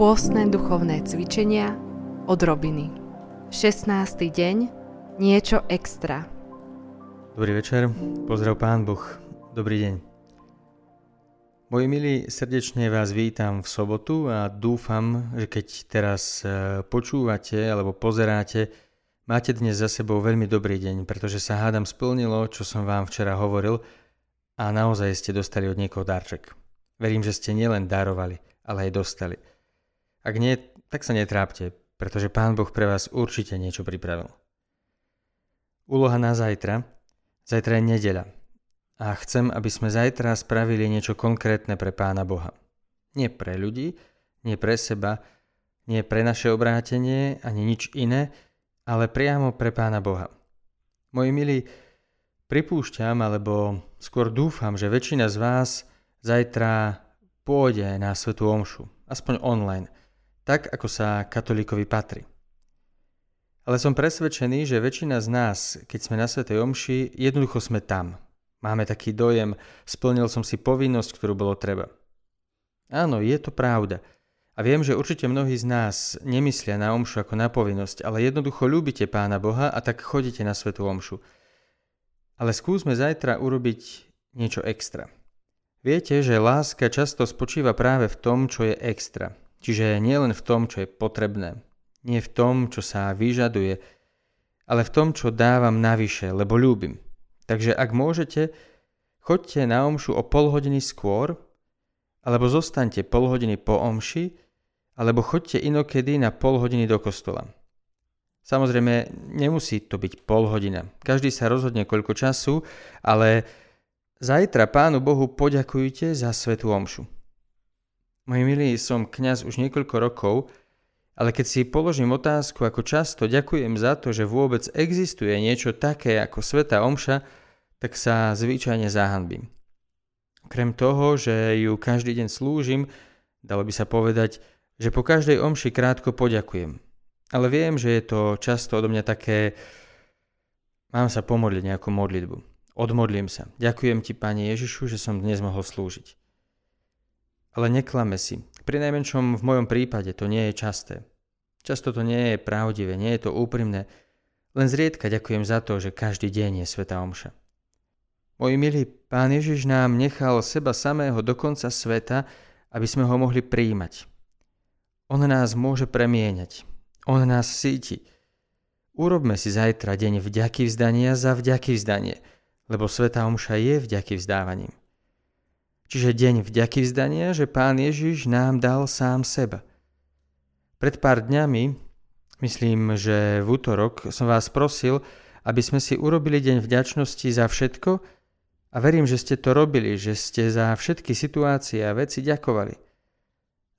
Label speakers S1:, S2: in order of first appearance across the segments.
S1: Pôstne duchovné cvičenia od Robiny. 16. deň. Niečo extra.
S2: Dobrý večer, pozdrav Pán Boh, dobrý deň. Moji milí, srdečne vás vítam v sobotu a dúfam, že keď teraz e, počúvate alebo pozeráte, máte dnes za sebou veľmi dobrý deň, pretože sa hádam splnilo, čo som vám včera hovoril a naozaj ste dostali od niekoho darček. Verím, že ste nielen darovali, ale aj dostali. Ak nie, tak sa netrápte, pretože Pán Boh pre vás určite niečo pripravil. Úloha na zajtra. Zajtra je nedeľa. A chcem, aby sme zajtra spravili niečo konkrétne pre Pána Boha. Nie pre ľudí, nie pre seba, nie pre naše obrátenie, ani nič iné, ale priamo pre Pána Boha. Moji milí, pripúšťam, alebo skôr dúfam, že väčšina z vás zajtra pôjde na Svetú Omšu, aspoň online – tak ako sa katolíkovi patrí. Ale som presvedčený, že väčšina z nás, keď sme na Svetej Omši, jednoducho sme tam. Máme taký dojem, splnil som si povinnosť, ktorú bolo treba. Áno, je to pravda. A viem, že určite mnohí z nás nemyslia na omšu ako na povinnosť, ale jednoducho ľúbite Pána Boha a tak chodíte na Svetú Omšu. Ale skúsme zajtra urobiť niečo extra. Viete, že láska často spočíva práve v tom, čo je extra. Čiže nie len v tom, čo je potrebné, nie v tom, čo sa vyžaduje, ale v tom, čo dávam navyše, lebo ľúbim. Takže ak môžete, choďte na omšu o pol hodiny skôr, alebo zostaňte pol hodiny po omši, alebo choďte inokedy na pol hodiny do kostola. Samozrejme, nemusí to byť pol hodina. Každý sa rozhodne koľko času, ale zajtra Pánu Bohu poďakujte za svetú omšu. Moji milí, som kňaz už niekoľko rokov, ale keď si položím otázku, ako často ďakujem za to, že vôbec existuje niečo také ako Sveta Omša, tak sa zvyčajne zahanbím. Krem toho, že ju každý deň slúžim, dalo by sa povedať, že po každej omši krátko poďakujem. Ale viem, že je to často odo mňa také, mám sa pomodliť nejakú modlitbu. Odmodlím sa. Ďakujem ti, Pane Ježišu, že som dnes mohol slúžiť. Ale neklame si. Pri najmenšom v mojom prípade to nie je časté. Často to nie je pravdivé, nie je to úprimné. Len zriedka ďakujem za to, že každý deň je Sveta Omša. Môj milý Pán Ježiš nám nechal seba samého do konca sveta, aby sme ho mohli príjmať. On nás môže premieňať. On nás síti. Urobme si zajtra deň vďaky vzdania za vďaky vzdanie, lebo Sveta Omša je vďaky vzdávaním. Čiže deň vďaky vzdania, že Pán Ježiš nám dal sám seba. Pred pár dňami, myslím, že v útorok, som vás prosil, aby sme si urobili deň vďačnosti za všetko a verím, že ste to robili, že ste za všetky situácie a veci ďakovali.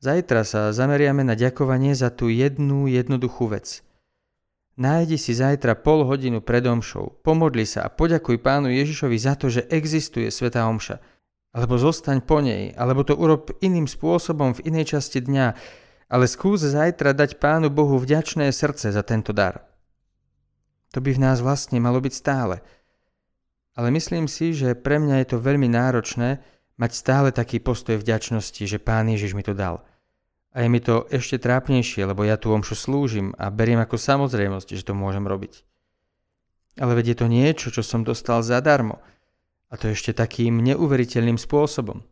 S2: Zajtra sa zameriame na ďakovanie za tú jednu jednoduchú vec. Nájdi si zajtra pol hodinu pred omšou, pomodli sa a poďakuj pánu Ježišovi za to, že existuje Sveta Omša, alebo zostaň po nej, alebo to urob iným spôsobom v inej časti dňa, ale skús zajtra dať Pánu Bohu vďačné srdce za tento dar. To by v nás vlastne malo byť stále. Ale myslím si, že pre mňa je to veľmi náročné mať stále taký postoj vďačnosti, že Pán Ježiš mi to dal. A je mi to ešte trápnejšie, lebo ja tu omšu slúžim a beriem ako samozrejmosť, že to môžem robiť. Ale veď je to niečo, čo som dostal zadarmo – a to ešte takým neuveriteľným spôsobom.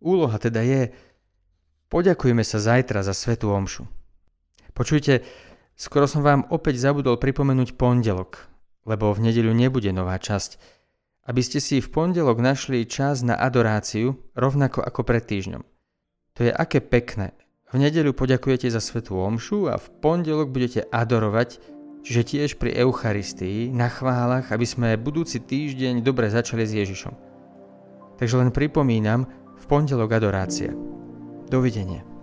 S2: Úloha teda je, poďakujme sa zajtra za Svetú Omšu. Počujte, skoro som vám opäť zabudol pripomenúť pondelok, lebo v nedeľu nebude nová časť, aby ste si v pondelok našli čas na adoráciu rovnako ako pred týždňom. To je aké pekné. V nedeľu poďakujete za Svetú Omšu a v pondelok budete adorovať Čiže tiež pri Eucharistii, na chválach, aby sme budúci týždeň dobre začali s Ježišom. Takže len pripomínam, v pondelok adorácia. Dovidenia.